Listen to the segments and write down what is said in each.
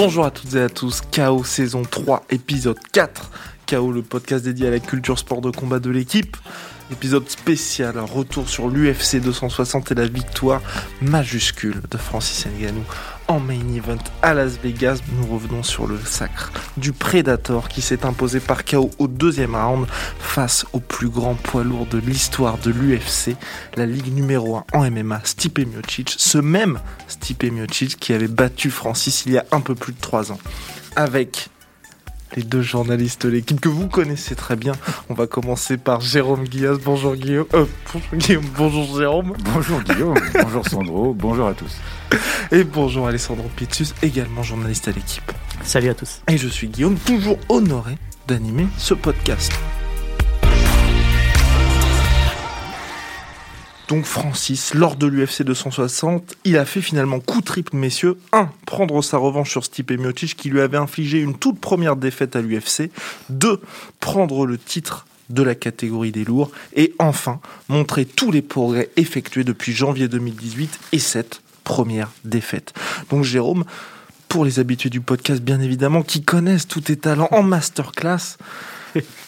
Bonjour à toutes et à tous, KO saison 3, épisode 4. KO, le podcast dédié à la culture sport de combat de l'équipe. Épisode spécial, retour sur l'UFC 260 et la victoire majuscule de Francis Ngannou en main event à Las Vegas. Nous revenons sur le sacre du Predator qui s'est imposé par KO au deuxième round face au plus grand poids lourd de l'histoire de l'UFC, la ligue numéro 1 en MMA, Stipe Miocic, ce même Stipe Miocic qui avait battu Francis il y a un peu plus de 3 ans. Avec les deux journalistes de l'équipe que vous connaissez très bien. On va commencer par Jérôme Guillaume. Bonjour Guillaume. Euh, bonjour Guillaume. Bonjour Jérôme. Bonjour Guillaume. bonjour Sandro. Bonjour à tous. Et bonjour Alessandro Pizzus, également journaliste à l'équipe. Salut à tous. Et je suis Guillaume, toujours honoré d'animer ce podcast. Donc Francis, lors de l'UFC 260, il a fait finalement coup triple, messieurs. 1. Prendre sa revanche sur Stipe Miocic qui lui avait infligé une toute première défaite à l'UFC. 2. Prendre le titre de la catégorie des lourds. Et enfin, montrer tous les progrès effectués depuis janvier 2018 et cette première défaite. Donc Jérôme, pour les habitués du podcast bien évidemment, qui connaissent tous tes talents en masterclass,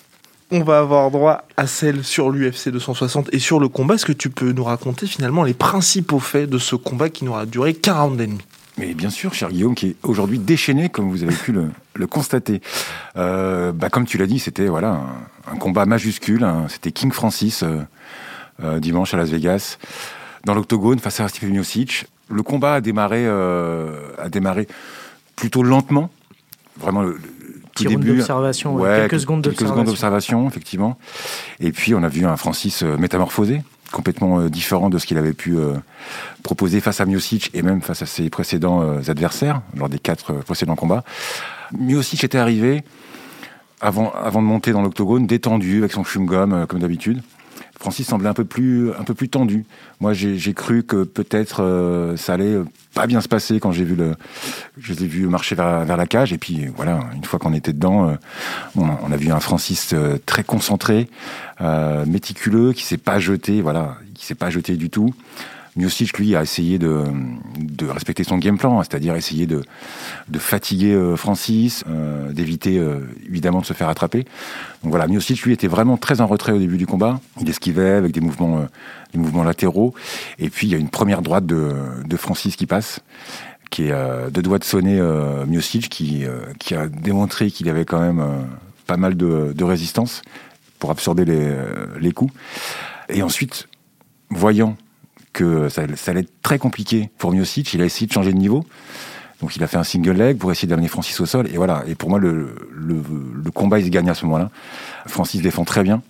on va avoir droit à celle sur l'UFC 260 et sur le combat. Est-ce que tu peux nous raconter finalement les principaux faits de ce combat qui n'aura duré qu'un round et demi mais bien sûr, cher Guillaume, qui est aujourd'hui déchaîné, comme vous avez pu le, constater. Euh, bah, comme tu l'as dit, c'était voilà un, combat majuscule. Hein. C'était King Francis euh, euh, dimanche à Las Vegas, dans l'octogone face à Steve Miocic. Le combat a démarré, plutôt lentement. Vraiment, Petit début. d'observation, quelques secondes d'observation. Quelques secondes d'observation, effectivement. Et puis, on a vu un Francis euh, métamorphosé, complètement euh, différent de ce qu'il avait pu euh, proposer face à Miocic et même face à ses précédents adversaires, lors des quatre précédents combats. Miocic était arrivé, avant, avant de monter dans l'octogone, détendu, avec son chewing-gum, comme d'habitude. Francis semblait un peu plus, un peu plus tendu. Moi, j'ai cru que peut-être euh, ça allait pas bien se passer quand j'ai vu le, je les ai vus marcher vers, vers, la cage. Et puis voilà, une fois qu'on était dedans, euh, on, a vu un Francis euh, très concentré, méticuleux, qui s'est pas jeté, voilà, qui s'est pas jeté du tout. Miocic, lui, a essayé de, de respecter son game plan, hein, c'est-à-dire essayer de, de fatiguer euh, Francis, euh, d'éviter euh, évidemment de se faire attraper. Donc voilà, Miocic, lui, était vraiment très en retrait au début du combat. Il esquivait avec des mouvements, des mouvements latéraux. Et puis, il y a une première droite de, de Francis qui passe qui est de doigts de sonner euh, Miocic, qui, qui a démontré qu'il avait quand même pas mal de, de, résistance pour absorber les, les coups. Et ensuite, voyant que ça, allait être très compliqué pour Miocic. Il a essayé de changer de niveau. Donc il a fait un single leg pour essayer d'amener Francis au sol. Et voilà. Et pour moi, le, le, combat, il se gagne à ce moment-là. Francis défend très bien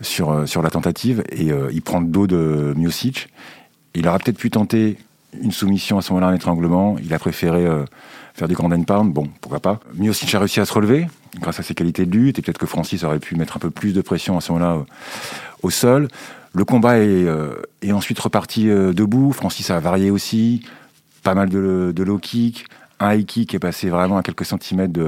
sur, euh, sur la tentative et euh, il prend le dos de Miocic. Il aurait peut-être pu tenter une soumission à ce moment-là, un étranglement. Il a préféré euh, faire du grand and pound. Bon, pourquoi pas. Miocic a réussi à se relever grâce à ses qualités de lutte et peut-être que Francis aurait pu mettre un peu plus de pression à ce moment-là au sol. Le combat est, euh, ensuite reparti euh, debout. Francis a varié aussi. Pas mal de, de low kick. Un high kick est passé vraiment à quelques centimètres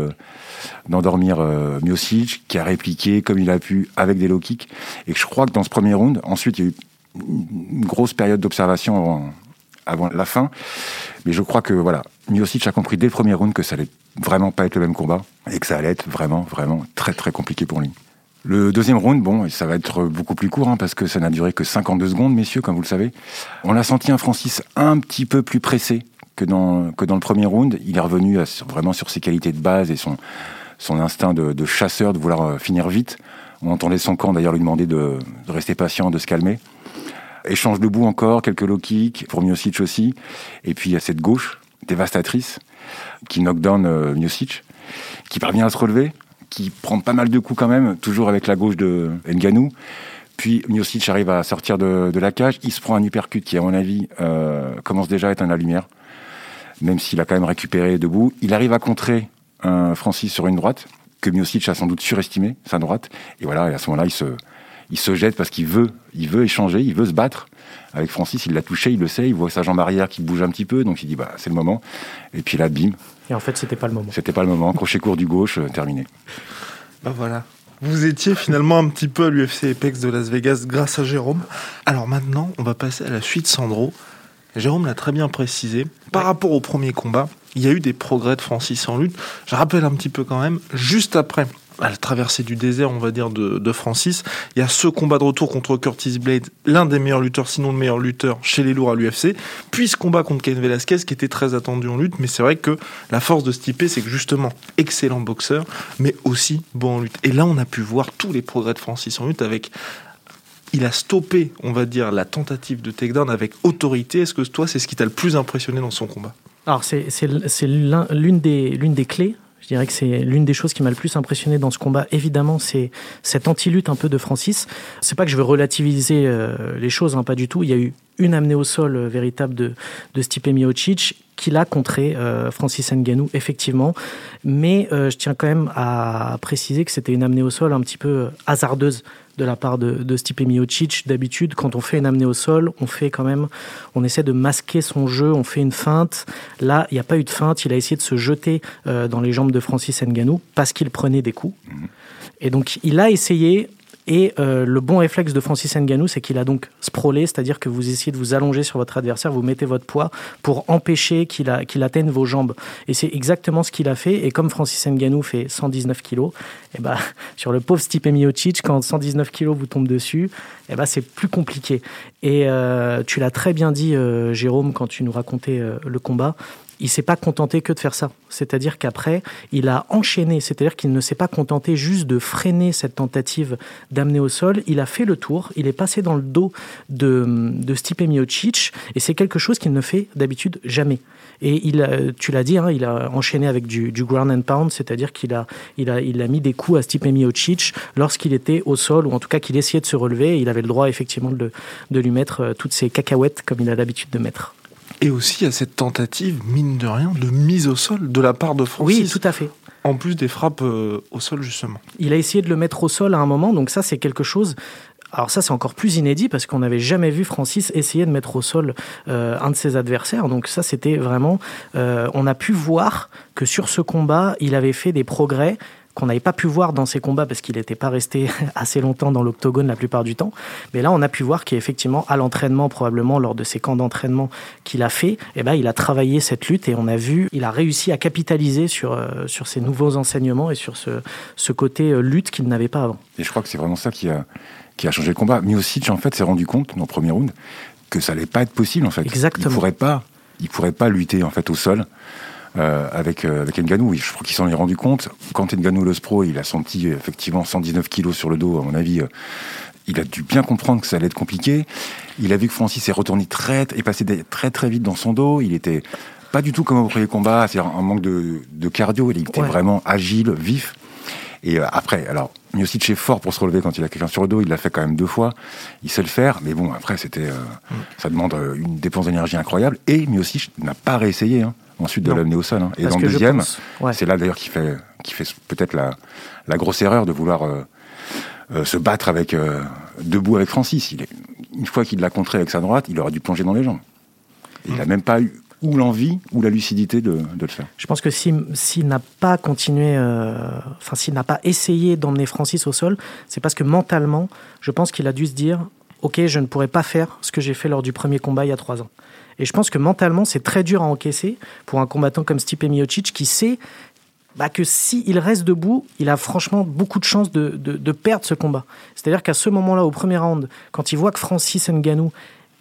d'endormir euh, Miocic, qui a répliqué comme il a pu avec des low kicks. Et je crois que dans ce premier round, ensuite, il y a eu une grosse période d'observation avant, avant, la fin. Mais je crois que voilà, Miocic a compris dès le premier round que ça allait vraiment pas être le même combat et que ça allait être vraiment, vraiment très, très compliqué pour lui. Le deuxième round, bon, ça va être beaucoup plus court hein, parce que ça n'a duré que 52 secondes, messieurs, comme vous le savez. On a senti un Francis un petit peu plus pressé que dans, que dans le premier round. Il est revenu vraiment sur ses qualités de base et son, son instinct de, chasseur, de vouloir euh, finir vite. On entendait son camp d'ailleurs lui demander de, rester patient, de se calmer. Échange debout encore, quelques low kicks pour Miocic aussi. Et puis il y a cette gauche dévastatrice qui knock down euh, qui parvient à se relever qui prend pas mal de coups quand même, toujours avec la gauche de Nganou. Puis Miocic arrive à sortir de, la cage. Il se prend un uppercut qui, à mon avis, euh, commence déjà à éteindre la lumière, même s'il a quand même récupéré debout. Il arrive à contrer un Francis sur une droite, que Miocic a sans doute surestimé, sa droite. Et voilà, et à ce moment-là, il se, il se jette parce qu'il veut, il veut échanger, il veut se battre. Avec Francis, il l'a touché, il le sait, il voit sa jambe arrière qui bouge un petit peu, donc il dit bah c'est le moment. Et puis là, bim. Et en fait, c'était pas le moment. C'était pas le moment. Crochet court du gauche, euh, terminé. Bah voilà. Vous étiez finalement un petit peu à l'UFC Apex de Las Vegas grâce à Jérôme. Alors maintenant, on va passer à la suite Sandro. Jérôme l'a très bien précisé. Par rapport au premier combat, il y a eu des progrès de Francis en lutte. Je rappelle un petit peu quand même, juste après à la traversée du désert, on va dire, de, Francis. Il y a ce combat de retour contre Curtis Blade, l'un des meilleurs lutteurs, sinon le meilleur lutteur chez les lourds à l'UFC, puis ce combat contre Ken Velasquez qui était très attendu en lutte, mais c'est vrai que la force de Stipe, c'est que justement, excellent boxeur, mais aussi bon en lutte. Et là, on a pu voir tous les progrès de Francis en lutte avec il a stoppé, on va dire, la tentative de takedown avec autorité. Est-ce que toi, c'est ce qui t'a le plus impressionné dans son combat? Alors, c'est l'une des, des clés dirais que c'est l'une des choses qui m'a le plus impressionné dans ce combat. Évidemment, c'est cette anti-lutte un peu de Francis. C'est pas que je veux relativiser euh, les choses, hein, pas du tout. Il y a eu une amenée au sol euh, véritable de, de Stipe Miocic qui l'a contré euh, Francis Ngannou, effectivement. Mais je tiens quand même à préciser que c'était une amenée au sol un petit peu hasardeuse de la part de, de Stipe Miocic. D'habitude, quand on fait une amenée au sol, on fait quand même, on essaie de masquer son jeu, on fait une feinte. Là, il n'y a pas eu de feinte. Il a essayé de se jeter euh, dans les jambes de Francis Ngannou parce qu'il prenait des coups. Mhm. Et donc, il a essayé et euh, le bon réflexe de Francis Ngannou, c'est qu'il a donc sprawlé, c'est-à-dire que vous essayez de vous allonger sur votre adversaire, vous mettez votre poids pour empêcher qu'il atteigne vos jambes. Et c'est exactement ce qu'il a fait. Et comme Francis Ngannou fait 119 kilos, ben, sur le pauvre Stipe Miocic, quand 119 kilos vous tombe dessus, ben, c'est plus compliqué. Et euh, tu l'as très bien dit, euh, Jérôme, quand tu nous racontais le combat il s'est pas contenté que de faire ça. C'est-à-dire qu'après, il a enchaîné. C'est-à-dire qu'il ne s'est pas contenté juste de freiner cette tentative d'amener au sol. Il a fait le tour. Il est passé dans le dos de, de Stipe Miocic. Et c'est quelque chose qu'il ne fait d'habitude jamais. Et il, tu l'as dit, hein, il a enchaîné avec du, ground and pound, c'est-à-dire qu'il a, il a, il a mis des coups à Stipe Miocic lorsqu'il était au sol, ou en tout cas qu'il essayait de se relever. il avait le droit effectivement de, de lui mettre euh, toutes ces cacahuètes comme il a l'habitude de mettre. Et aussi à cette tentative, mine de rien, de mise au sol de la part de Francis. Oui, tout à fait. En plus des frappes euh, au sol, justement. Il a essayé de le mettre au sol à un moment, donc ça, c'est quelque chose. Alors ça, c'est encore plus inédit parce qu'on n'avait jamais vu Francis essayer de mettre au sol euh, un de ses adversaires. Donc ça, c'était vraiment... Euh, on a pu voir que sur ce combat, il avait fait des progrès qu'on n'avait pas pu voir dans ses combats parce qu'il n'était pas resté assez longtemps dans l'octogone la plupart du temps. Mais là, on a pu voir qu'effectivement, à l'entraînement, probablement lors de ses camps d'entraînement qu'il a fait, eh ben, il a travaillé cette lutte et on a vu, il a réussi à capitaliser sur, euh, sur ses nouveaux enseignements et sur ce, ce côté euh, lutte qu'il n'avait pas avant. Et je crois que c'est vraiment ça qui a, qui a changé le combat. Miocic, en fait, s'est rendu compte, dans le premier round, que ça allait pas être possible, en fait. Exactement. Il pourrait pas, il pourrait pas lutter, en fait, au sol. Euh, avec, euh, avec Nganou. Je crois qu'il s'en est rendu compte. Quand Nganou le pro, il a senti effectivement 119 kilos sur le dos, à mon avis. Euh, il a dû bien comprendre que ça allait être compliqué. Il a vu que Francis est retourné très, est passé très très vite dans son dos. Il était pas du tout comme au premier combat, c'est-à-dire un manque de, de cardio. Il était vraiment agile, vif. Et après, alors, Miocic est fort pour se relever quand il a quelqu'un sur le dos. Il l'a fait quand même deux fois. Il sait le faire, mais bon, après, c'était, mm. ça demande une dépense d'énergie incroyable. Et Miocic n'a pas réessayé. Hein ensuite de l'amener au sol. Hein. Et dans le deuxième, c'est là d'ailleurs qui fait, qui fait peut-être la, la, grosse erreur de vouloir euh, euh, se battre avec euh, debout avec Francis. Il est, une fois qu'il l'a contré avec sa droite, il aurait dû plonger dans les jambes. il n'a mm. même pas eu ou l'envie ou la lucidité de, de, le faire. Je pense que s'il n'a pas continué, enfin s'il n'a pas essayé d'emmener Francis au sol, c'est parce que mentalement, je pense qu'il a dû se dire, ok, je ne pourrais pas faire ce que j'ai fait lors du premier combat il y a trois ans. Et je pense que mentalement, c'est très dur à encaisser pour un combattant comme Stipe Miocic qui sait bah, que s'il reste debout, il a franchement beaucoup de chances de, de perdre ce combat. C'est-à-dire qu'à ce moment-là, au premier round, quand il voit que Francis Ngannou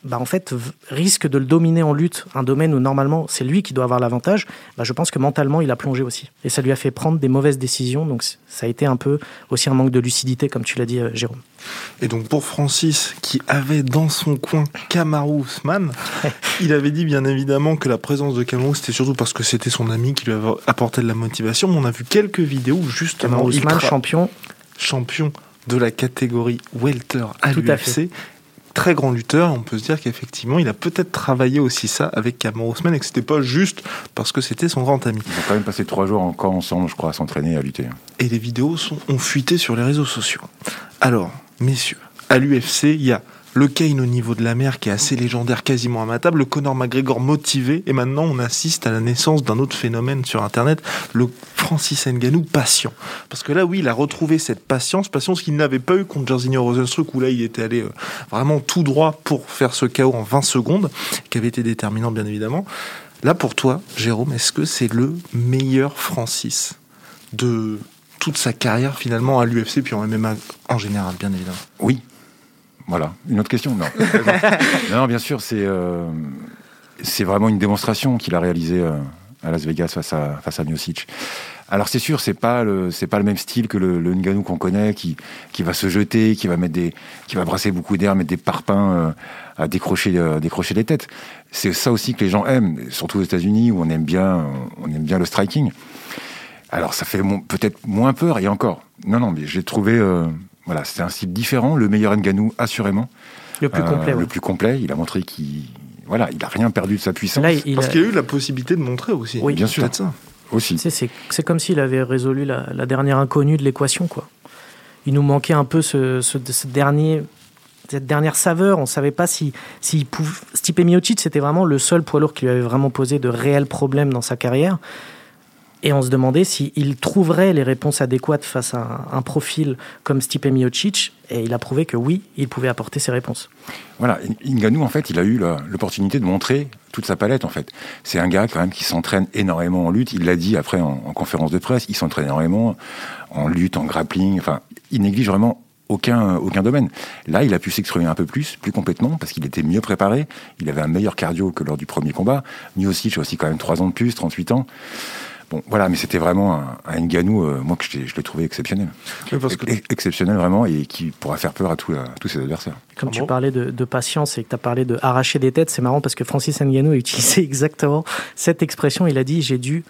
bah, en fait, risque de le dominer en lutte, un domaine où normalement c'est lui qui doit avoir l'avantage, bah, je pense que mentalement il a plongé aussi. Et ça lui a fait prendre des mauvaises décisions, donc ça a été un peu aussi un manque de lucidité, comme tu l'as dit, euh, Jérôme. Et donc pour Francis, qui avait dans son coin Kamaru Usman, il avait dit bien évidemment que la présence de Kamaru, c'était surtout parce que c'était son ami qui lui avait apporté de la motivation. on a vu quelques vidéos où justement... Kamaru Usman, champion. Champion de la catégorie welter à l'UFC très grand lutteur. On peut se dire qu'effectivement, il a peut-être travaillé aussi ça avec Cameron et que c'était pas juste parce que c'était son grand ami. Ils ont quand même passé trois jours encore ensemble, je crois, à s'entraîner à lutter. Et les vidéos sont, ont fuité sur les réseaux sociaux. Alors, messieurs, à l'UFC, il y a le Kane au niveau de la mer qui est assez légendaire, quasiment immatable, le Conor McGregor motivé, et maintenant on assiste à la naissance d'un autre phénomène sur Internet, le Francis Ngannou patient. Parce que là, oui, il a retrouvé cette patience, patience qu'il n'avait pas eu contre Jairzinho Rosenstruck, où là il était allé euh, vraiment tout droit pour faire ce chaos en 20 secondes, qui avait été déterminant bien évidemment. Là, pour toi, Jérôme, est-ce que c'est le meilleur Francis de toute sa carrière finalement à l'UFC puis en MMA en général, bien évidemment? Oui. Voilà. Une autre question Non. non, bien sûr, c'est euh, c'est vraiment une démonstration qu'il a réalisée euh, à Las Vegas face à, face à Miocic. Alors c'est sûr, c'est pas le c'est pas le même style que le, le Ngannou qu'on connaît, qui qui va se jeter, qui va mettre des qui va brasser beaucoup d'air, mettre des parpaings euh, à décrocher euh, décrocher les têtes. C'est ça aussi que les gens aiment, surtout aux États-Unis où on aime bien on aime bien le striking. Alors ça fait peut-être moins peur et encore. Non non, mais j'ai trouvé euh, voilà, c'était un style différent, le meilleur Ngannou assurément. Le plus complet. Le ouais. plus complet, il a montré qu'il voilà, il a rien perdu de sa puissance. Là, il Parce a- qu'il a eu la possibilité de montrer aussi. Oui. Bien sûr. Ça. aussi. C'est c'est comme s'il avait résolu la, la dernière inconnue de l'équation. quoi. Il nous manquait un peu ce, ce- ce dernier, cette dernière saveur. On ne savait pas si, si pouvait... Stipe Miocic, c'était vraiment le seul poids lourd qui lui avait vraiment posé de réels problèmes dans sa carrière. Et on se demandait s'il trouverait les réponses adéquates face à un, profil comme Stipe Miocic. Et il a prouvé que oui, il pouvait apporter ces réponses. Voilà, Ngannou en fait, il a eu l'opportunité de montrer toute sa palette en fait. C'est un gars quand même qui s'entraîne énormément en lutte. Il l'a dit après en, en conférence de presse. Il s'entraîne énormément en lutte, en grappling. Enfin, il néglige vraiment aucun aucun domaine. Là, il a pu s'exprimer un peu plus, plus complètement, parce qu'il était mieux préparé. Il avait un meilleur cardio que lors du premier combat. Miocic a aussi quand même 3 ans de plus, 38 ans. Bon, voilà, mais c'était vraiment un, un euh, moi, que je l'ai- je l'ai trouvé exceptionnel. Oui, parce que Ex- Exceptionnel, vraiment, et qui pourra faire peur à, tous- à tous ses adversaires. Comme Ah tu bon parlais de, de patience et que tu as parlé de arracher des têtes, c'est marrant parce que Francis Ngannou a utilisé exactement cette expression. Il a dit J'ai dû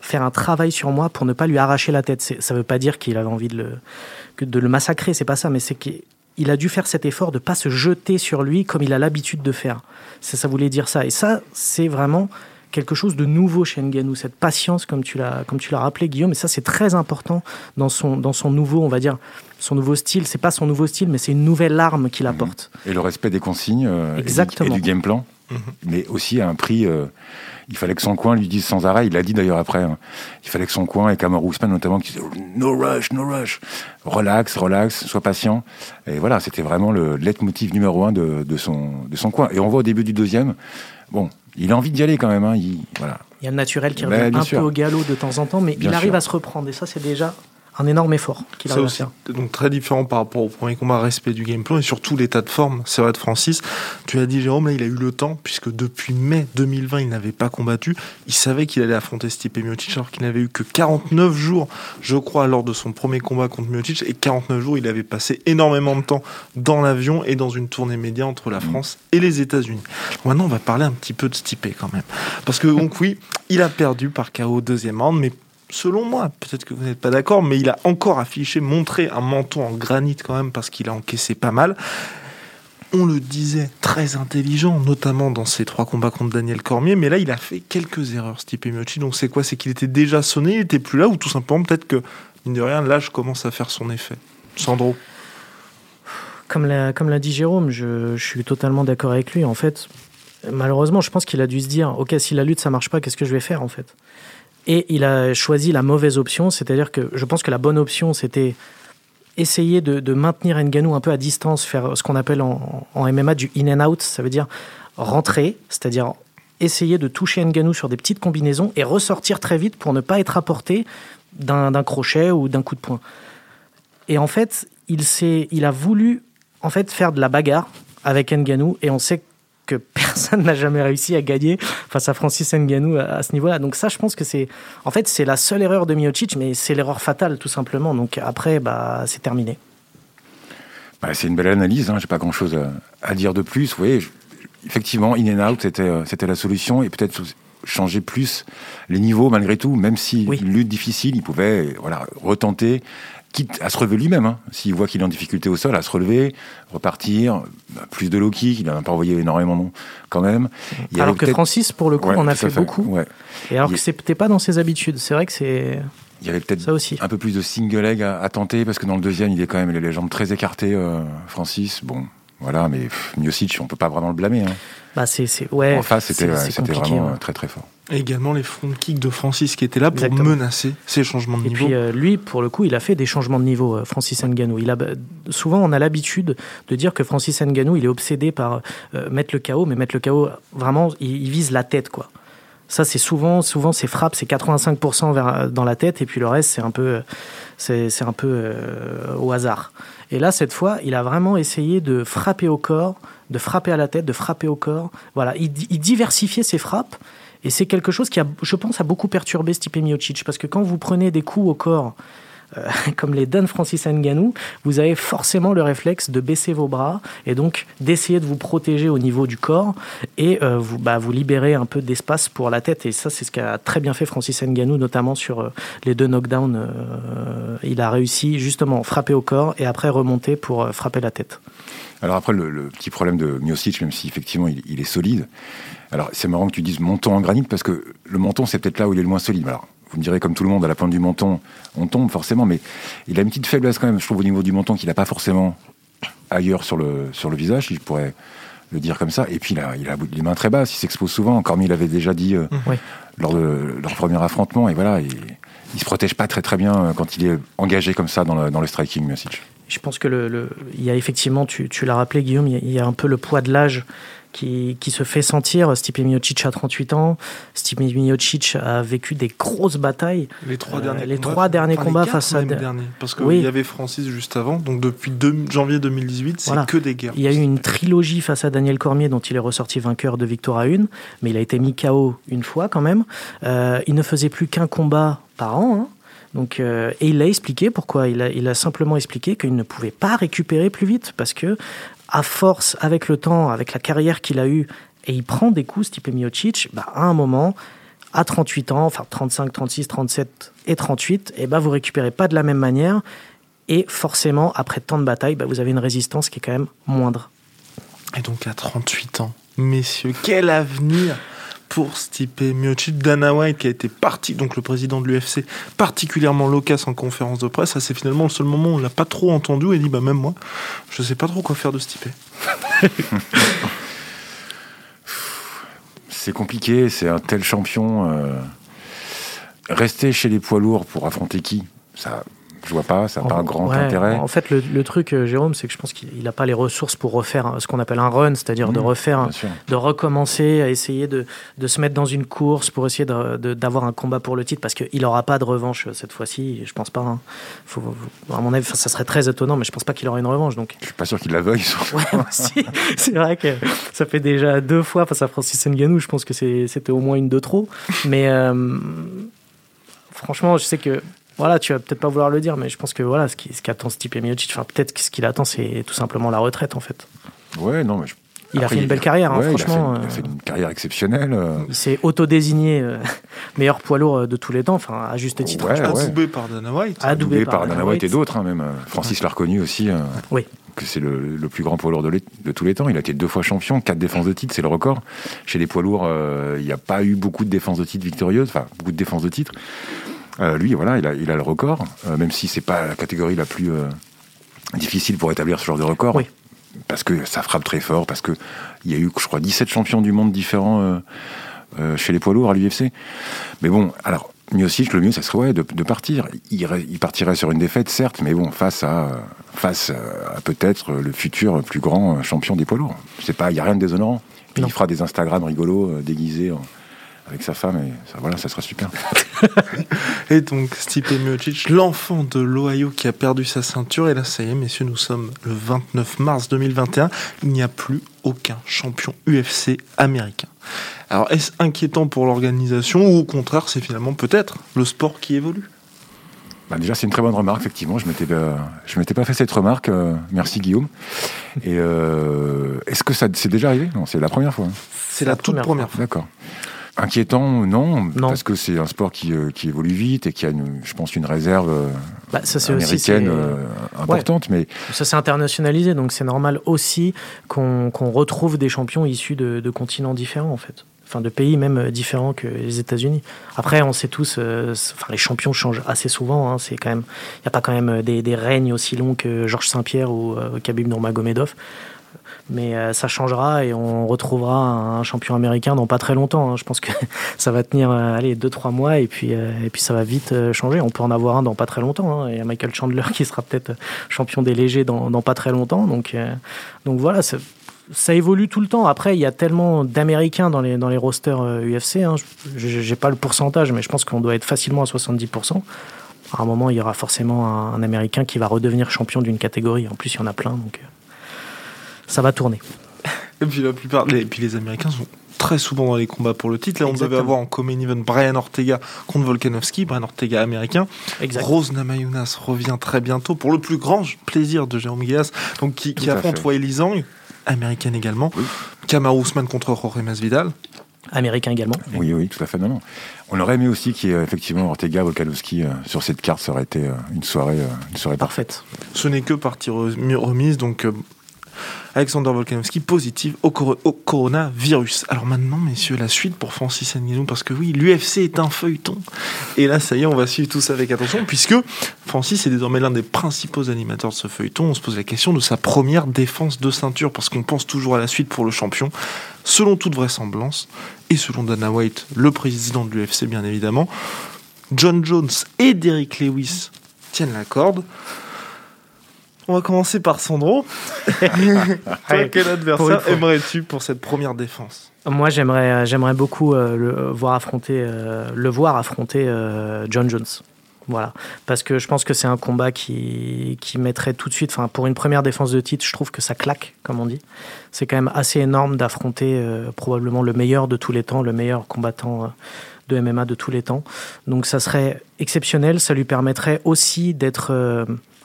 faire un travail sur moi pour ne pas lui arracher la tête. Ça ne veut pas dire qu'il avait envie de le, que de le massacrer, c'est pas ça, mais c'est qu'il a dû faire cet effort de ne pas se jeter sur lui comme il a l'habitude de faire. Ça, ça voulait dire ça. Et ça, c'est vraiment quelque chose de nouveau chez Ngannou, cette patience, comme tu l'as, comme tu l'as rappelé, Guillaume. Et ça, c'est très important dans son, dans son nouveau, on va dire, son nouveau style. C'est pas son nouveau style, mais c'est une nouvelle arme qu'il apporte. Et le respect des consignes euh, et du- Exactement. Et, du, game plan, mais aussi à un prix. euh, il fallait que son coin lui dise sans arrêt, il l'a dit d'ailleurs après, hein, il fallait que son coin et Kamar Ousmane notamment qui disaient no rush, no rush, relax, relax, sois patient. Et voilà, c'était vraiment le leitmotiv numéro un de, de son, de son coin. Et on voit au début du deuxième, bon, il a envie d'y aller quand même. Hein, il, voilà. Il y a le naturel qui revient un sûr. peu au galop de temps en temps, mais Bien il arrive sûr. à se reprendre. Et ça, c'est déjà un énorme effort qu'il arrive à aussi, faire. donc très différent par rapport au premier combat, respect du game plan et surtout l'état de forme. C'est vrai de Francis. Tu as dit Jérôme, là il a eu le temps puisque depuis mai 2020 il n'avait pas combattu. Il savait qu'il allait affronter Stipe Miocic alors qu'il n'avait eu que 49 jours, je crois, lors de son premier combat contre Miocic et 49 jours il avait passé énormément de temps dans l'avion et dans une tournée média entre la France et les États-Unis. Maintenant on va parler un petit peu de Stipe quand même parce que donc oui, il a perdu par KO deuxième round, mais selon moi, peut-être que vous n'êtes pas d'accord, mais il a encore affiché, montré un menton en granit quand même parce qu'il a encaissé pas mal. On le disait, très intelligent, notamment dans ses trois combats contre Daniel Cormier, mais là il a fait quelques erreurs, Stipe Miocic. Donc c'est quoi? C'est qu'il était déjà sonné, il était plus là, ou tout simplement peut-être que, mine de rien, l'âge commence à faire son effet? Sandro Comme l'a, comme l'a dit Jérôme, je, je suis totalement d'accord avec lui. En fait, malheureusement, je pense qu'il a dû se dire Ok, si la lutte ça marche pas, qu'est-ce que je vais faire en fait? Et il a choisi la mauvaise option, c'est-à-dire que je pense que la bonne option c'était essayer de, maintenir Ngannou un peu à distance, faire ce qu'on appelle en, MMA du in and out, ça veut dire rentrer, c'est-à-dire essayer de toucher Ngannou sur des petites combinaisons et ressortir très vite pour ne pas être apporté d'un, crochet ou d'un coup de poing. Et en fait, il, il a voulu en fait faire de la bagarre avec Ngannou et on sait que personne n'a jamais réussi à gagner face à Francis Ngannou à, à ce niveau-là. Donc ça, je pense que c'est, en fait, c'est la seule erreur de Miocic, mais c'est l'erreur fatale tout simplement. Donc après, bah, c'est terminé. Bah, c'est une belle analyse, hein, j'ai pas grand-chose à, à dire de plus. Vous voyez, je- effectivement, in and out, c'était, euh, c'était la solution, et peut-être changer plus les niveaux malgré tout, même si Oui. une lutte difficile, il pouvait voilà, retenter, quitte à se relever lui-même, hein, s'il voit qu'il est en difficulté au sol, à se relever, repartir, bah, plus de low kick, il n'a pas envoyé énormément non, quand même. Il Alors que Francis, pour le coup, Ouais, en a fait, beaucoup. ouais. Et alors Il- que c'était pas dans ses habitudes. C'est vrai que c'est Il y avait peut-être un peu plus de single leg à, à tenter, parce que dans le deuxième, il est quand même les jambes très écartées, euh, Francis. Bon, voilà, mais Miocic, on peut pas vraiment le blâmer. hein. Bah, c'est, c'est, ouais, en face, c'était c'est- ouais, c'est c'était compliqué, vraiment ouais. euh, très très fort. Et également les front kicks de Francis qui étaient là pour Exactement. menacer ces changements de Et niveau. puis euh, lui, pour le coup, il a fait des changements de niveau, euh, Francis Ngannou. Il a, souvent, on a l'habitude de dire que Francis Ngannou, il est obsédé par euh, mettre le KO, mais mettre le KO, vraiment, il, il vise la tête, quoi. Ça, c'est souvent, souvent, ces frappes, c'est 85% vers, dans la tête, et puis le reste, c'est un peu, c'est, un peu euh, au hasard. Et là, cette fois, il a vraiment essayé de frapper au corps, de frapper à la tête, de frapper au corps. Voilà, il, diversifiait ses frappes, et c'est quelque chose qui a, je pense, a beaucoup perturbé Stipe Miocic, parce que quand vous prenez des coups au corps euh, comme les donne Francis Nganou, vous avez forcément le réflexe de baisser vos bras et donc d'essayer de vous protéger au niveau du corps et euh, vous, bah, vous libérer un peu d'espace pour la tête. Et ça, c'est ce qu'a très bien fait Francis Nganou, notamment sur euh, les deux knockdowns. il a réussi justement frapper au corps et après remonter pour frapper la tête. Alors après, le, petit problème de Miocic, même si effectivement il, est solide, alors c'est marrant que tu dises menton en granit parce que le menton c'est peut-être là où il est le moins solide. Vous me direz comme tout le monde, à la pointe du menton, on tombe forcément, mais il a une petite faiblesse quand même, je trouve, au niveau du menton qu'il n'a pas forcément ailleurs sur le, sur le visage, je pourrais le dire comme ça. Et puis il a, il a les mains très basses, il s'expose souvent, comme il avait déjà dit euh, lors de leur premier affrontement, et voilà, il, il se protège pas très très bien euh, quand il est engagé comme ça dans le, dans le striking, Miocic. Je pense que le, il y a effectivement, tu, tu l'as rappelé Guillaume, il y a un peu le poids de l'âge qui, qui, se fait sentir. Stipe Miocic a 38 ans. Stipe Miocic a vécu des grosses batailles. Les trois derniers euh, les combats, trois derniers combats face à. Derniers, parce qu'il oui. y avait Francis juste avant. Donc depuis janvier 2018, c'est que des guerres. Il y a eu une trilogie face à Daniel Cormier dont il est ressorti vainqueur de victoire à une. Mais il a été mis KO une fois quand même. Euh, il ne faisait plus qu'un combat par an. Hein. Donc, euh, et il l'a expliqué pourquoi. Il a, il a simplement expliqué qu'il ne pouvait pas récupérer plus vite parce que à force, avec le temps, avec la carrière qu'il a eue, et il prend des coups, Stipe Miocic, bah, à un moment, à 38 ans, enfin 35, 36, 37 et 38, et bah, vous récupérez pas de la même manière. Et forcément, après tant de batailles, bah, vous avez une résistance qui est quand même moindre. Et donc à 38 ans, messieurs, quel avenir pour Stipe Miocic. Dana White qui a été parti, donc le président de l'UFC, particulièrement loquace en conférence de presse. C'est finalement le seul moment où on l'a pas trop entendu et dit bah même moi, je sais pas trop quoi faire de Stipe. c'est compliqué, c'est un tel champion. Euh, rester chez les poids lourds pour affronter qui? Ça, je vois pas, ça n'a pas un grand intérêt. En fait, le, truc, euh, Jérôme, c'est que je pense qu'il n'a pas les ressources pour refaire ce qu'on appelle un run, c'est-à-dire de mmh, refaire, de recommencer à essayer de, de, se mettre dans une course pour essayer d'avoir un combat pour le titre, parce qu'il n'aura pas de revanche euh, cette fois-ci, je pense pas. Hein. Faut, à mon avis, ça serait très étonnant, mais je pense pas qu'il aura une revanche. Donc. Je suis pas sûr qu'il la veuille. c'est vrai que ça fait déjà deux fois face à Francis Ngannou, je pense que c'était au moins une de trop. Mais euh, franchement, je sais que voilà, tu vas peut-être pas vouloir le dire, mais je pense que voilà, ce qui, ce qu'attend Stipe Miocic, enfin peut-être ce qu'il attend, c'est tout simplement la retraite en fait. Ouais, non, mais il a fait une belle carrière, hein, franchement. Il a, fait, une carrière exceptionnelle. Euh. Il s'est autodésigné euh, meilleur poids lourd euh, de tous les temps, enfin à juste titre. Ouais, adoubé par Dana White. Adoubé, par, Dana White, et d'autres, hein, même. Francis l'a reconnu aussi. oui. Que c'est le, plus grand poids lourd de, de, tous les temps. Il a été deux fois champion, quatre défenses de titre, c'est le record. Chez les poids lourds, il n'y a pas eu beaucoup de défenses de titre victorieuses, enfin beaucoup de défenses de titre. Euh, lui, voilà, il a, il a le record, euh, même si c'est pas la catégorie la plus euh, difficile pour établir ce genre de record. Parce que ça frappe très fort, parce qu'il y a eu, je crois, 17 champions du monde différents chez les poids lourds à l'UFC. Mais bon, alors, Miocic, le mieux, ça serait de, partir. Il, il, partirait sur une défaite, certes, mais bon, face à, face à peut-être le futur plus grand champion des poids lourds. Il n'y a rien de déshonorant. il fera des Instagram rigolos, déguisés en, avec sa femme et ça, voilà, ça sera super. et donc Stipe Miocic, l'enfant de l'Ohio qui a perdu sa ceinture et là ça y est messieurs, nous sommes le 29 mars 2021, il n'y a plus aucun champion UFC américain. Alors est-ce inquiétant pour l'organisation ou au contraire c'est finalement peut-être le sport qui évolue? Bah déjà, c'est une très bonne remarque, effectivement. Je m'étais, je m'étais pas fait cette remarque. Euh, merci Guillaume. Et euh, est-ce que ça c'est déjà arrivé? Non, c'est la première fois. Hein. C'est la, toute première fois. D'accord. Inquiétant, non, parce que c'est un sport qui, euh, qui, évolue vite et qui a, je pense, une réserve euh, bah, américaine euh, importante. Mais... Ça s'est internationalisé, donc c'est normal aussi qu'on retrouve des champions issus de, de, continents différents, en fait. Enfin, de pays même différents que les États-Unis. Après, on sait tous, enfin, les champions changent assez souvent. Hein, c'est quand même, il n'y a pas quand même des, des, règnes aussi longs que Georges Saint-Pierre ou Khabib Nurmagomedov mais euh, ça changera et on retrouvera un champion américain dans pas très longtemps. Hein. Je pense que ça va tenir euh, allez deux trois mois et puis euh, et puis ça va vite changer. On peut en avoir un dans pas très longtemps. Hein. Il y a Michael Chandler qui sera peut-être champion des légers dans, dans, pas très longtemps. Donc donc voilà, ça évolue tout le temps. Après, il y a tellement d'Américains dans les, dans les rosters UFC. Hein. Je n'ai pas le pourcentage, mais je pense qu'on doit être facilement à 70%. À un moment, il y aura forcément un, Américain qui va redevenir champion d'une catégorie. En plus, il y en a plein, donc euh, ça va tourner. Et puis la plupart, les, et puis les Américains sont très souvent dans les combats pour le titre. Là, on devait avoir en common event Brian Ortega contre Volkanovski, Brian Ortega américain. Rose Namayunas revient très bientôt pour le plus grand plaisir de Jérôme Guillas, donc qui, affronte Weili Zhang, américaine également. Oui. Kamar contre Jorge Masvidal. Américain également. Oui, oui, tout à fait. Non, On aurait aimé aussi qu'il y ait effectivement Ortega, Volkanovski euh, sur cette carte. Ça aurait été euh, une soirée, euh, une soirée parfaite. Ce n'est que partie remise, donc Alexander Volkanovski positive au, coronavirus. Alors maintenant, messieurs, la suite pour Francis Ngannou, parce que oui, l'UFC est un feuilleton. Et là, ça y est, on va suivre tout ça avec attention, puisque Francis est désormais l'un des principaux animateurs de ce feuilleton. On se pose la question de sa première défense de ceinture, parce qu'on pense toujours à la suite pour le champion. Selon toute vraisemblance, et selon Dana White, le président de l'UFC, bien évidemment, John Jones et Derrick Lewis tiennent la corde. On va commencer par Sandro. quel adversaire aimerais-tu pour cette première défense? Moi, j'aimerais, euh, j'aimerais beaucoup euh, le, voir affronter, euh, le voir affronter John Jones. Voilà, parce que je pense que c'est un combat qui, qui mettrait tout de suite, enfin pour une première défense de titre, je trouve que ça claque, comme on dit. C'est quand même assez énorme d'affronter probablement le meilleur de tous les temps, le meilleur combattant de MMA de tous les temps. Donc ça serait exceptionnel, ça lui permettrait aussi d'être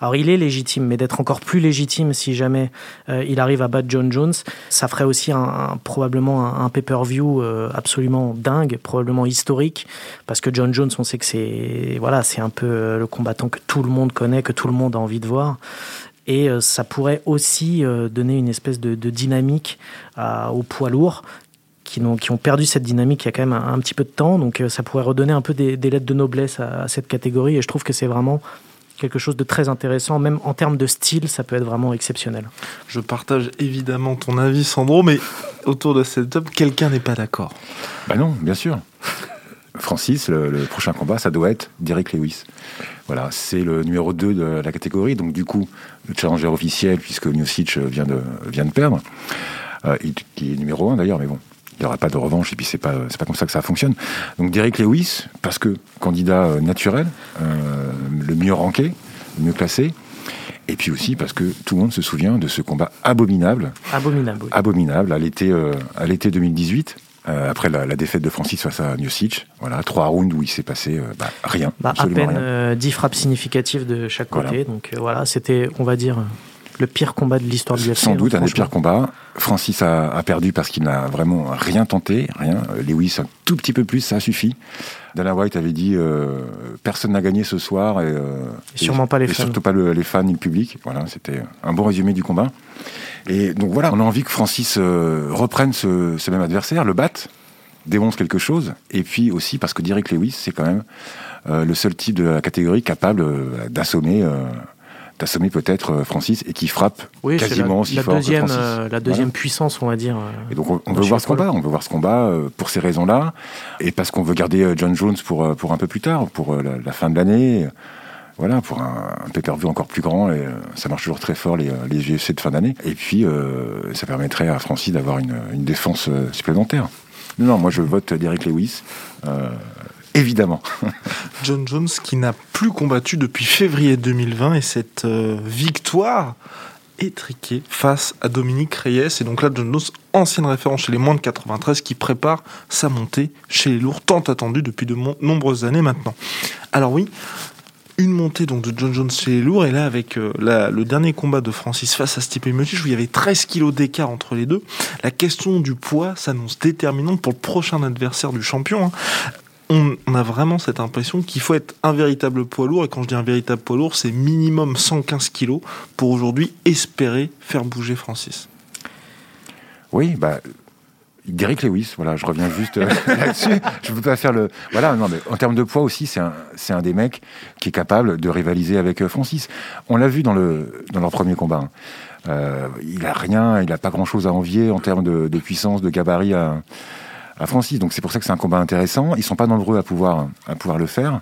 alors il est légitime, mais d'être encore plus légitime si jamais euh, il arrive à battre John Jones, ça ferait aussi probablement un, pay-per-view euh, absolument dingue, probablement historique, parce que John Jones, on sait que c'est voilà, c'est un peu euh, le combattant que tout le monde connaît, que tout le monde a envie de voir. Et ça pourrait aussi donner une espèce de, dynamique au poids lourd qui ont, perdu cette dynamique il y a quand même un, petit peu de temps. Donc ça pourrait redonner un peu des, lettres de noblesse à, cette catégorie. Et je trouve que c'est vraiment quelque chose de très intéressant, même en termes de style, ça peut être vraiment exceptionnel. Je partage évidemment ton avis, Sandro, mais autour de cette top, quelqu'un n'est pas d'accord. Bah non, bien sûr. Francis, le, prochain combat, ça doit être Derek Lewis. Voilà, c'est le numéro 2 de la catégorie, donc du coup, le challenger officiel, puisque Miocic vient de, vient de perdre, euh, qui est numéro 1 d'ailleurs, mais bon, il n'y aura pas de revanche et puis c'est pas c'est pas comme ça que ça fonctionne. Donc Derek Lewis, parce que candidat euh, naturel, euh, le mieux ranké, le mieux classé. Et puis aussi parce que tout le monde se souvient de ce combat abominable. Abominable. Abominable à l'été euh, à l'été 2018. après la, défaite de Francis face à Miocic, voilà, trois rounds où il s'est passé bah, rien. Bah, à peine 10 frappes significatives de chaque côté. Donc voilà, c'était, on va dire, le pire combat de l'histoire du UFC. Sans doute un des pires combats. Francis a, perdu parce qu'il n'a vraiment rien tenté, rien. Lewis un tout petit peu plus, ça a suffi. Dana White avait dit euh, personne n'a gagné ce soir et, euh, sûrement pas les fans. surtout pas les fans ni le public. Voilà, c'était un bon résumé du combat. Et donc voilà, on a envie que Francis euh, reprenne ce, même adversaire, le batte, démontre quelque chose, et puis aussi parce que Derek Lewis, c'est quand même le seul type de la catégorie capable d'assommer assommé peut-être euh, Francis et qui frappe quasiment aussi fort deuxième, que Francis. Euh, la deuxième puissance, on va dire. Euh, et donc on, veut voir ce combat, on veut voir ce combat pour ces raisons-là et parce qu'on veut garder John Jones pour pour un peu plus tard, pour la, fin de l'année. Voilà, pour un, un pay-per-view encore plus grand, et ça marche toujours très fort les, les UFC de fin d'année. Et puis, ça permettrait à Francis d'avoir une, une, défense supplémentaire. Non, non, moi je vote Derek Lewis. Évidemment. John Jones qui n'a plus combattu depuis février 2020 et cette euh, victoire étriquée face à Dominique Reyes. Et donc là, John Jones, ancienne référence chez les moins de 93, qui prépare sa montée chez les lourds, tant attendue depuis de nombreuses années maintenant. Alors oui, une montée donc de John Jones chez les lourds et là avec euh, le dernier combat de Francis face à Stipe Miocic où il y avait 13 kilos d'écart entre les deux la question du poids s'annonce déterminante pour le prochain adversaire du champion hein on, a vraiment cette impression qu'il faut être un véritable poids lourd. Et quand je dis un véritable poids lourd, c'est minimum 115 kilos pour aujourd'hui espérer faire bouger Francis. Oui, bah. Derek Lewis, voilà, je reviens juste euh, là-dessus. Je veux pas faire le. Voilà, non, mais en termes de poids aussi, c'est un, un des mecs qui est capable de rivaliser avec euh, Francis. On l'a vu dans, le, dans leur premier combat. Hein. Euh, il a rien, il a pas grand-chose à envier en termes de, de puissance, de gabarit à, à Francis. Donc c'est pour ça que c'est un combat intéressant. Ils sont pas nombreux à pouvoir, à pouvoir le faire.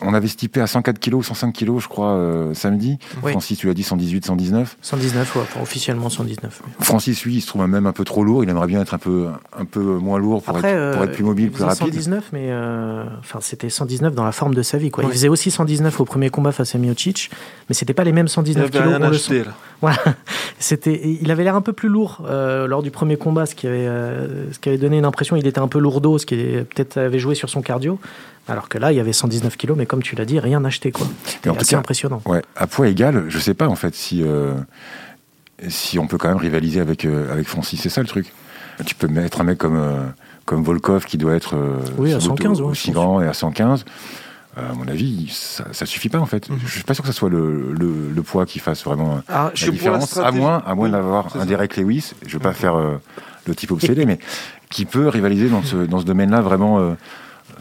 on avait stipé à 104 kg, 105 kg, je crois, euh, samedi. Oui. Francis, tu l'as dit, 118, 119. 119, ouais, enfin, officiellement 119. oui. Francis, lui, il se trouve même un peu trop lourd. Il aimerait bien être un peu, un peu moins lourd pour, Après, être, pour euh, être plus mobile, il plus rapide. 119, mais euh, enfin, c'était 119 dans la forme de sa vie. Quoi. Il faisait aussi 119 au premier combat face à Miocic, mais c'était pas les mêmes Il 119 avait Voilà. C'était, il avait l'air un peu plus lourd euh, lors du premier combat, ce qui avait, euh, ce qui avait donné une impression. Il était un peu lourdeau, ce qui peut-être avait joué sur son cardio. Alors que là, il y avait 119 kilos, mais comme tu l'as dit, rien acheté quoi. C'était en tout assez cas, impressionnant. Ouais, à poids égal, je sais pas en fait si, euh, si on peut quand même rivaliser avec, avec Francis. C'est ça le truc. Tu peux mettre un mec comme, comme Volkov qui doit être Oui, à sans doute 115, ouais, aussi je pense. grand et à 115. À mon avis, ça, ça suffit pas en fait. Mhm. Je suis pas sûr que ce soit le, le, le poids qui fasse vraiment euh, Ah, la différence. À moins, à moins Oui, d'avoir un. Derek Lewis, je veux pas Mhm. faire euh, le type obsédé, mais qui peut rivaliser dans ce, dans ce domaine-là vraiment euh,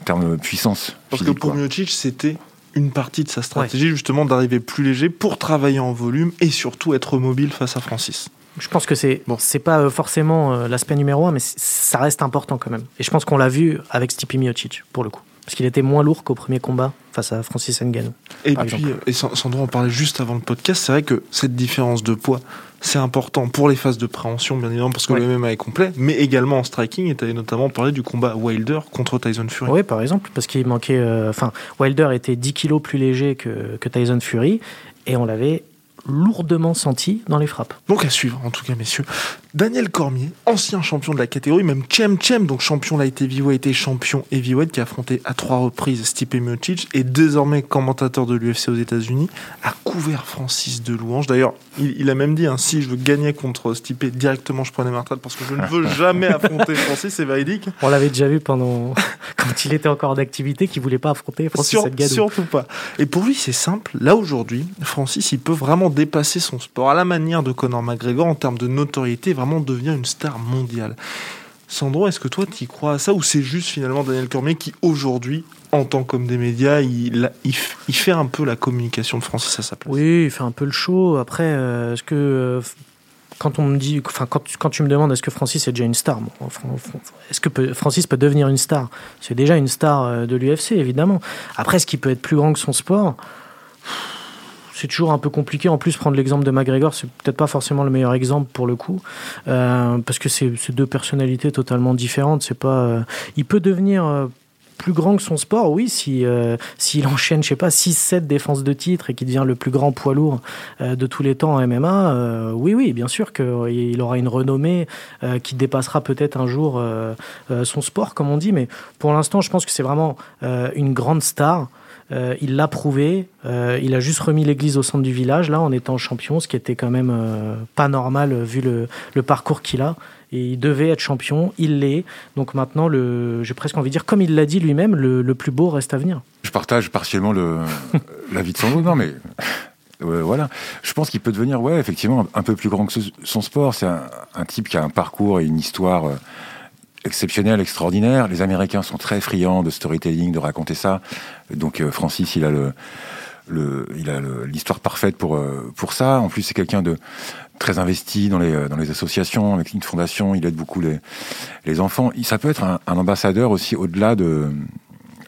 en termes de puissance. Parce que pour. Miocic, c'était une partie de sa stratégie justement d'arriver plus léger pour travailler en volume et surtout être mobile face à Francis. Je pense que c'est Bon. c'est pas forcément l'aspect numéro un, mais ça reste important quand même. Et je pense qu'on l'a vu avec Stipe Miocic pour le coup, parce qu'il était moins lourd qu'au premier combat face à Francis Ngannou. Et Par puis, exemple. et San- Sandro en parlait juste avant le podcast, c'est vrai que cette différence de poids, c'est important pour les phases de préhension, bien évidemment, parce que Ouais. le MMA est complet, mais également en striking, et tu avais notamment parlé du combat Wilder contre Tyson Fury. Oui, par exemple, parce qu'il manquait. euh, Enfin, Wilder était 10 kilos plus léger que, que Tyson Fury, et on l'avait lourdement senti dans les frappes. Donc à suivre, en tout cas, messieurs. Daniel Cormier, ancien champion de la catégorie, même Chem Chem, donc champion light heavyweight et champion heavyweight, qui a affronté à trois reprises Stipe Miocic, et désormais commentateur de l'UFC aux États-Unis, a couvert Francis de louange. D'ailleurs, il, il a même dit, hein, si je veux gagner contre Stipe, directement je prenais ma retraite parce que je ne veux jamais affronter Francis, c'est véridique. On l'avait déjà vu pendant quand il était encore en activité, qu'il voulait pas affronter Francis Sur- surtout pas. Et pour lui, c'est simple. Là, aujourd'hui, Francis, il peut vraiment dépasser son sport à la manière de Conor McGregor en termes de notoriété, vraiment devenir une star mondiale. Sandro, est-ce que toi, tu y crois à ça ou c'est juste finalement Daniel Cormier qui, aujourd'hui, en tant qu'homme des médias, il, fait un peu la communication de Francis à sa place Oui, il fait un peu le show. Après, euh, est-ce que euh, quand on me dit, enfin quand, tu- me demandes est-ce que Francis est déjà une star, est-ce que peut- Francis peut devenir une star? C'est déjà une star euh, de l'UFC, évidemment. Après, est-ce qu'il peut être plus grand que son sport? C'est toujours un peu compliqué. En plus, prendre l'exemple de McGregor, c'est peut-être pas forcément le meilleur exemple pour le coup, parce que c'est deux personnalités totalement différentes. C'est pas, il peut devenir plus grand que son sport, oui, si euh, s'il enchaîne, je sais pas, 6-7 défenses de titre et qu'il devient le plus grand poids lourd euh, de tous les temps en MMA, euh, oui, oui, bien sûr qu'il aura une renommée qui dépassera peut-être un jour son sport, comme on dit. Mais pour l'instant, je pense que c'est vraiment une grande star. Il l'a prouvé. Il a juste remis l'église au centre du village, là, en étant champion, ce qui était quand même pas normal vu le parcours qu'il a. Et il devait être champion, il l'est. Donc maintenant, le, j'ai presque envie de dire, comme il l'a dit lui-même, le, le plus beau reste à venir. Je partage partiellement le, l'avis de Sandro. Non, mais euh, voilà. Je pense qu'il peut devenir, ouais, effectivement, un peu plus grand que ce- son sport. C'est un, un type qui a un parcours et une histoire euh, exceptionnelle, extraordinaire. Les Américains sont très friands de storytelling, de raconter ça. Donc euh, Francis, il a le, le, il a le- l'histoire parfaite pour pour ça. En plus, c'est quelqu'un de très investi dans les euh, dans les associations, avec une fondation. Il aide beaucoup les les enfants. Ça peut être un, ambassadeur aussi au-delà de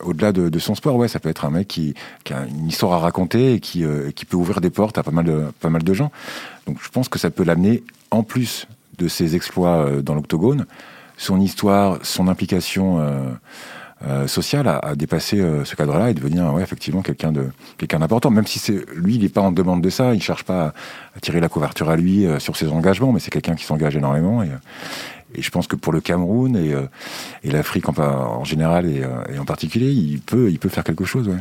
au-delà de, son sport, ouais, ça peut être un mec qui, qui a une histoire à raconter et qui, euh, qui peut ouvrir des portes à pas mal de, pas mal de gens. Donc je pense que ça peut l'amener, en plus de ses exploits euh, dans l'octogone, son histoire, son implication euh, sociale à, à dépasser euh, ce cadre-là et devenir ouais, effectivement quelqu'un de quelqu'un d'important. Même si c'est lui, il n'est pas en demande de ça, il cherche pas à, tirer la couverture à lui euh, sur ses engagements, mais c'est quelqu'un qui s'engage énormément et, euh, et je pense que pour le Cameroun et, euh, et l'Afrique en, en général et, et en particulier, il peut, il peut faire quelque chose. Ouais.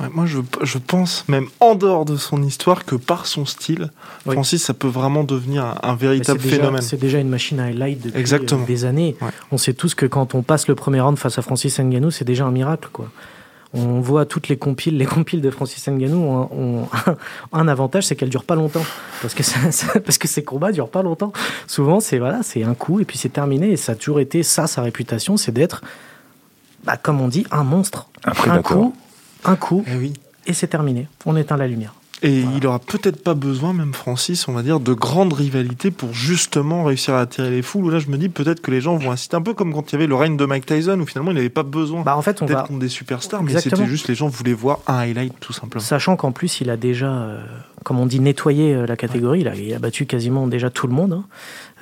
Ouais, moi, je, je pense, même en dehors de son histoire, que par son style, Oui. Francis, ça peut vraiment devenir un, un véritable déjà- phénomène. C'est déjà une machine à highlight depuis Exactement. euh, des années. Ouais. On sait tous que quand on passe le premier round face à Francis Ngannou, c'est déjà un miracle. Quoi. On voit toutes les compiles, les compiles de Francis Ngannou ont, ont un avantage, c'est qu'elles durent pas longtemps, parce que ça- ça- parce que ces combats durent pas longtemps. Souvent, c'est voilà, c'est un coup et puis c'est terminé. Et ça a toujours été ça sa réputation, c'est d'être, bah, comme on dit, un monstre. Un un coup, un coup, Eh oui. et c'est terminé. On éteint la lumière. Et il aura peut-être pas besoin, même Francis, on va dire, de grandes rivalités pour justement réussir à attirer les foules. Là, je me dis peut-être que les gens vont inciter un peu comme quand il y avait le règne de Mike Tyson, où finalement il n'avait pas besoin Bah, en fait, on d'être va. contre des superstars, mais c'était juste les gens voulaient voir un highlight tout simplement. Sachant qu'en plus, il a déjà, euh, comme on dit, nettoyé euh, la catégorie. Il a, il a battu quasiment déjà tout le monde, hein.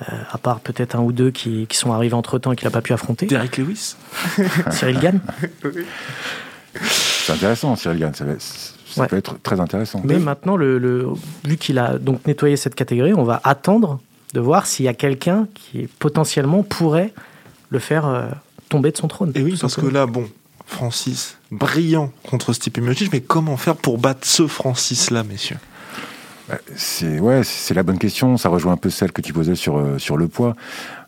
Euh, à part peut-être un ou deux qui, qui sont arrivés entre temps et qu'il n'a pas pu affronter. Derek Lewis Cyril Gann. C'est intéressant, Cyril Gann. Ça, va- ça Ouais. peut être très intéressant. Mais maintenant, le, le- vu qu'il a donc nettoyé cette catégorie, on va attendre de voir s'il y a quelqu'un qui potentiellement pourrait le faire euh, tomber de son trône. Et oui, parce que là, bon, Francis, brillant contre Stipe Miocic, mais comment faire pour battre ce Francis-là, messieurs? Bah, C'est ouais, c'est la bonne question. Ça rejoint un peu celle que tu posais sur euh, sur le poids,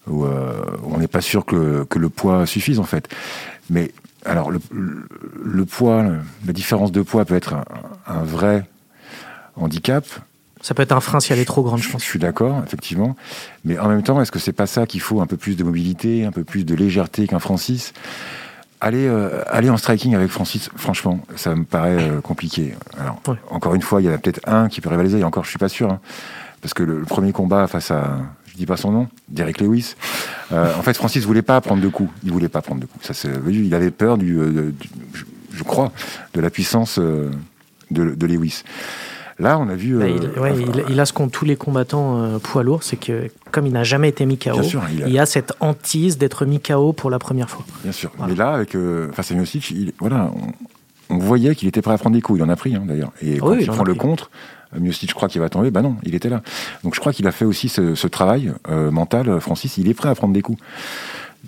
où euh, on n'est pas sûr que, que le poids suffise en fait. Mais alors le, le, le poids, le- la différence de poids peut être un, un vrai handicap. Ça peut être un frein si elle est trop grande, je Je, pense. suis d'accord, effectivement. Mais en même temps, est-ce que c'est pas ça qu'il faut un peu plus de mobilité, un peu plus de légèreté qu'un Francis? Aller, euh, aller en striking avec Francis, franchement, ça me paraît euh, compliqué. Alors, Ouais. encore une fois, il y en a peut-être un qui peut rivaliser, et encore, je suis pas sûr. hein. parce que le, le premier combat face à, je dis pas son nom, Derek Lewis, euh, en fait, Francis voulait pas prendre de coups. Il voulait pas prendre de coups. Ça, c'est, il avait peur du, euh, du- je, je crois, de la puissance euh, de, de Lewis. Là, on a vu. Bah, euh, il, ouais, enfin, il, il a ce qu'ont tous les combattants euh, poids lourds, c'est que comme il n'a jamais été mis KO, sûr, il a- il y a cette hantise d'être mis KO pour la première fois. Bien sûr. Voilà. Mais là, avec euh, face à Miocic, il, voilà, on, on voyait qu'il était prêt à prendre des coups. Il en a pris, hein, d'ailleurs. Et quand Oui, il il en prend le contre, euh, Miocic croit qu'il va tomber. Bah non, il était là. Donc je crois qu'il a fait aussi ce, ce travail euh, mental. euh, Francis, il est prêt à prendre des coups.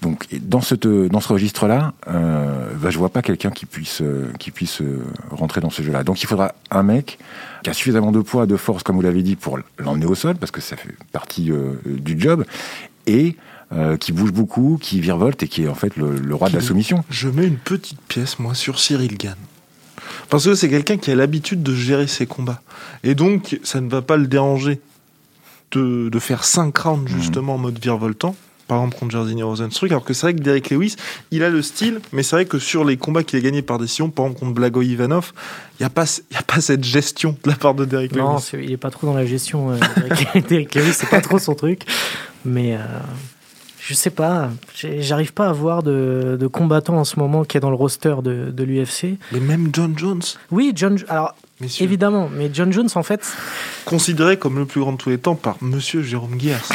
Donc dans ce dans ce registre-là, euh, bah, je vois pas quelqu'un qui puisse euh, qui puisse euh, rentrer dans ce jeu-là. Donc il faudra un mec qui a suffisamment de poids, de force, comme vous l'avez dit, pour l'emmener au sol, parce que ça fait partie euh, du job, et euh, qui bouge beaucoup, qui virevolte et qui est en fait le, le roi de la soumission. Je mets une petite pièce, moi, sur Cyril Gann. Parce que c'est quelqu'un qui a l'habitude de gérer ses combats. Et donc, ça ne va pas le déranger de, de faire 5 rounds, justement, en mode virevoltant. Par exemple, contre Jairzinho Rosenstruck. Alors que c'est vrai que Derek Lewis, il a le style, mais c'est vrai que sur les combats qu'il a gagnés par décision, par exemple contre Blago Ivanov, il n'y a, pas ce- il y a pas cette gestion de la part de Derek Non, Lewis. c'est- il est pas trop dans la gestion. euh, Derek- Derek Lewis, c'est pas trop son truc. Mais euh, je sais pas, j'arrive pas à voir de, de combattant en ce moment qui est dans le roster de, de l'UFC. Mais même John Jones, Oui, John. Alors messieurs, évidemment, mais John Jones en fait, considéré comme le plus grand de tous les temps par Monsieur Jérôme Guers.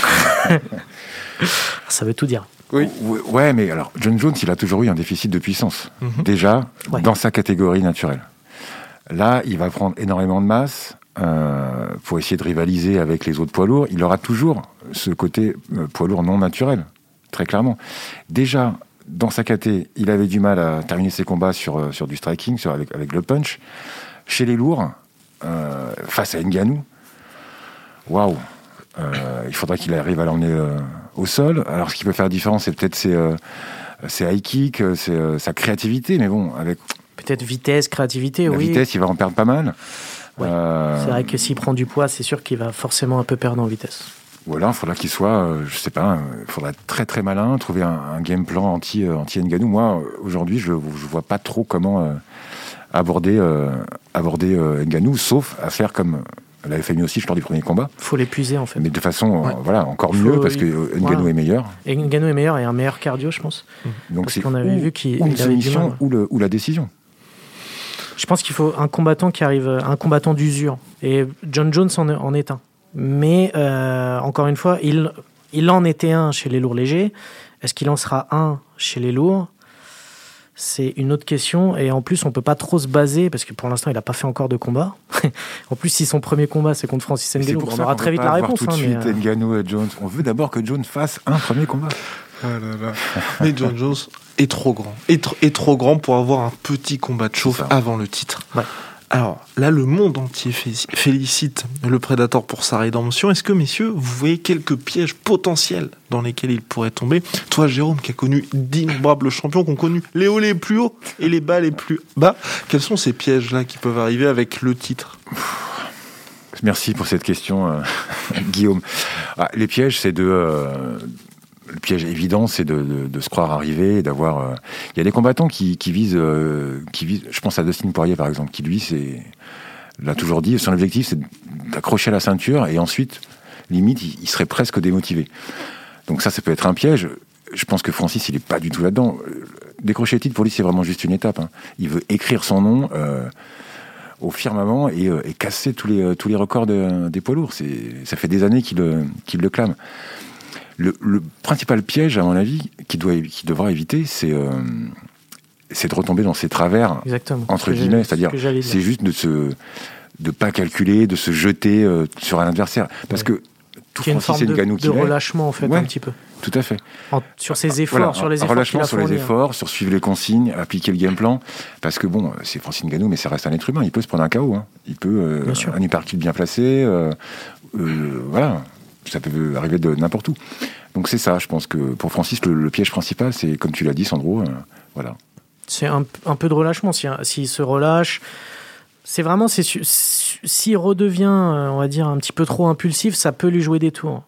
ça veut tout dire. Oui. Ouais, mais alors, John Jones, il a toujours eu un déficit de puissance. Mhm. Déjà, Ouais. dans sa catégorie naturelle. Là, il va prendre énormément de masse euh, pour essayer de rivaliser avec les autres poids lourds. Il aura toujours ce côté euh, poids lourd non naturel, très clairement. Déjà, dans sa caté, il avait du mal à terminer ses combats sur, euh, sur du striking, sur, avec, avec le punch. Chez les lourds, euh, face à Ngannou, waouh euh, il faudrait qu'il arrive à l'emmener euh, au sol. Alors, ce qui peut faire la différence, c'est peut-être ses, euh, ses high kicks, sa créativité. Mais bon, avec Peut-être vitesse, créativité, la oui. vitesse, il va en perdre pas mal. Ouais. C'est vrai que s'il prend du poids, c'est sûr qu'il va forcément un peu perdre en vitesse. Ou alors, il faudra qu'il soit, euh, je sais pas, il faudra être très très malin, trouver un, un game plan anti, euh, anti Ngannou. Moi, euh, aujourd'hui, je, je vois pas trop comment euh, aborder, euh, aborder euh, Ngannou, sauf à faire comme l'avait fait aussi lors du premier combat, Faut l'épuiser en fait. mais de façon, euh, Ouais. voilà, encore mieux parce que euh, Ngannou Voilà. est meilleur. Et Ngannou est meilleur et un meilleur cardio, je pense. Donc Parce c'est qu'on avait ou- vu qu'il ou une il avait du soumission mal. ou, le, ou la décision? Je pense qu'il faut un combattant qui arrive, un combattant d'usure. Et John Jones en, en est un. Mais euh, encore une fois, il, il en était un chez les lourds légers. Est-ce qu'il en sera un chez les lourds? C'est une autre question. Et en plus, on peut pas trop se baser parce que pour l'instant, il n'a pas fait encore de combat. en plus, si son premier combat c'est contre Francis Ngannou, on aura très veut vite la réponse. tout de hein, suite mais, euh, Ngannou et Jones. On veut d'abord que Jones fasse un premier combat. Ah là là. Mais John Jones est trop grand. Est, tr- est trop grand pour avoir un petit combat de chauffe avant le titre. Ouais. Alors là, le monde entier fé- félicite le Predator pour sa rédemption. Est-ce que, messieurs, vous voyez quelques pièges potentiels dans lesquels il pourrait tomber? Toi, Jérôme, qui a connu d'innombrables champions, qui ont connu les hauts les plus hauts et les bas les plus bas, quels sont ces pièges-là qui peuvent arriver avec le titre? Merci pour cette question, euh, Guillaume. Ah, les pièges, c'est de. euh, le piège évident, c'est de, de- de se croire arrivé, d'avoir. euh, Il y a des combattants qui, qui visent, euh, qui visent. Je pense à Dustin Poirier, par exemple, qui lui, c'est l'a toujours dit, son objectif c'est d'accrocher la ceinture et ensuite, limite, il, serait presque démotivé. Donc ça, ça peut être un piège. Je pense que Francis, il est pas du tout là-dedans. Décrocher le titre, pour lui, c'est vraiment juste une étape. Hein. Il veut écrire son nom euh, au firmament et, euh, et, casser tous les, tous les records des poids lourds. Ça fait des années qu'il le clame. Le, principal piège, à mon avis, qu'il devra éviter, c'est euh, c'est de retomber dans ses travers, Exactement, entre guillemets, c'est-à-dire c'est juste de se de pas calculer, de se jeter euh, sur un adversaire, parce que tout Francis Ngannou de, de relâchement en fait un petit peu. Tout à fait. sur ses efforts, sur les efforts. Relâchement sur les efforts, sur suivre les consignes, appliquer le game plan. Parce que bon, c'est Francis Ngannou, mais ça reste un être humain. Il peut se prendre un KO. Hein. Il peut euh, un hypercule bien placé. Euh, voilà, ça peut arriver de n'importe où. Donc c'est ça, je pense que pour Francis, le, piège principal, c'est comme tu l'as dit, Sandro. voilà c'est un, peu de relâchement. S'il se relâche, c'est vraiment, s'il redevient, euh, on va dire, un petit peu trop impulsif, ça peut lui jouer des tours.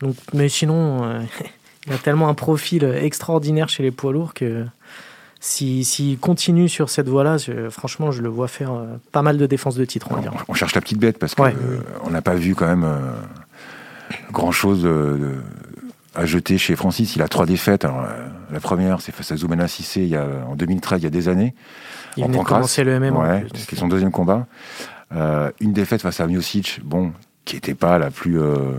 Donc, mais sinon, euh, il a tellement un profil extraordinaire chez les poids lourds que s'il continue sur cette voie-là, franchement, je le vois faire euh, pas mal de défense de titre. On, on cherche la petite bête parce qu'on n'a pas vu quand même grand-chose à jeter chez Francis. Il a trois défaites. Alors, la première, c'est face à Zoumana Sissé il y a, en 2013, il y a des années. Il venait de commencer le MMA. Ouais, c'était son deuxième combat. Euh, une défaite face à Miocic, bon, qui n'était pas la plus... Euh,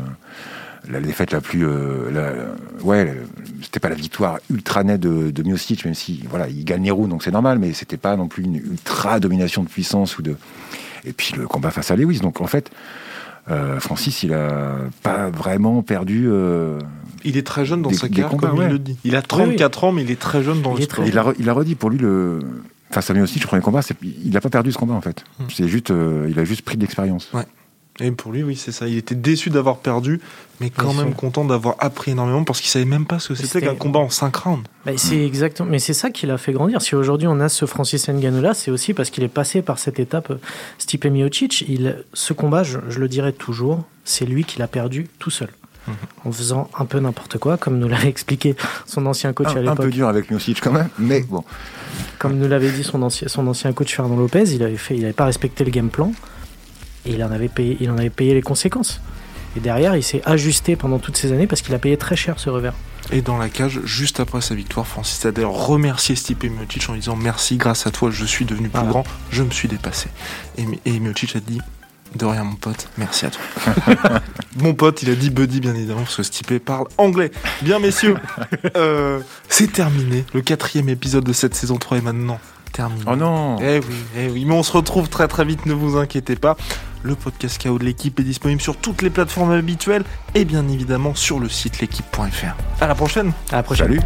la défaite la plus... Euh, ouais, c'était pas la victoire ultra nette de, de Miocic, même si, voilà, il gagne les roues, donc c'est normal, mais c'était pas non plus une ultra domination de puissance ou de... Et puis le combat face à Lewis. Donc en fait, euh, Francis, il a pas vraiment perdu. Euh, il est très jeune dans sa carrière, comme il le dit. Il a 34 ans, mais il est très jeune dans le sport. Il a, il a redit pour lui le. Enfin, ça aussi, le premier combat, il n'a pas perdu ce combat en fait. Hmm. C'est juste, euh, il a juste pris de l'expérience. Ouais. Et pour lui, oui, c'est ça. Il était déçu d'avoir perdu, mais quand même content d'avoir appris énormément parce qu'il savait même pas ce que c'était qu'un combat en 5 rounds. Bah, c'est mm. exactement. Mais c'est ça qui l'a fait grandir. Si aujourd'hui on a ce Francis Ngannou là, c'est aussi parce qu'il est passé par cette étape. Euh, Stipe Miocic, il, ce combat, je, le dirai toujours, c'est lui qui l'a perdu tout seul. Mm-hmm. En faisant un peu n'importe quoi, comme nous l'avait expliqué son ancien coach à l'époque. Un peu dur avec Miocic quand même, mais bon. Comme nous l'avait dit son ancien, son ancien coach Fernand Lopez, il avait fait, il n'avait pas respecté le game plan. Et il en avait payé, il en avait payé les conséquences. Et derrière, il s'est ajusté pendant toutes ces années parce qu'il a payé très cher ce revers. Et dans la cage, juste après sa victoire, Francis a d'ailleurs remercié Stipe Miocic en disant merci, grâce à toi, je suis devenu plus grand, je me suis dépassé. Et, et Miocic a dit de rien, mon pote. Merci à toi. mon pote, il a dit Buddy, bien évidemment, parce que Stipe parle anglais. Bien, messieurs, euh, c'est terminé. Le quatrième épisode de cette saison 3 est maintenant terminé. Oh non Eh oui, eh oui. Mais on se retrouve très très vite, ne vous inquiétez pas. Le podcast KO de l'équipe est disponible sur toutes les plateformes habituelles et bien évidemment sur le site l'équipe.fr. À la prochaine. À la prochaine. Salut.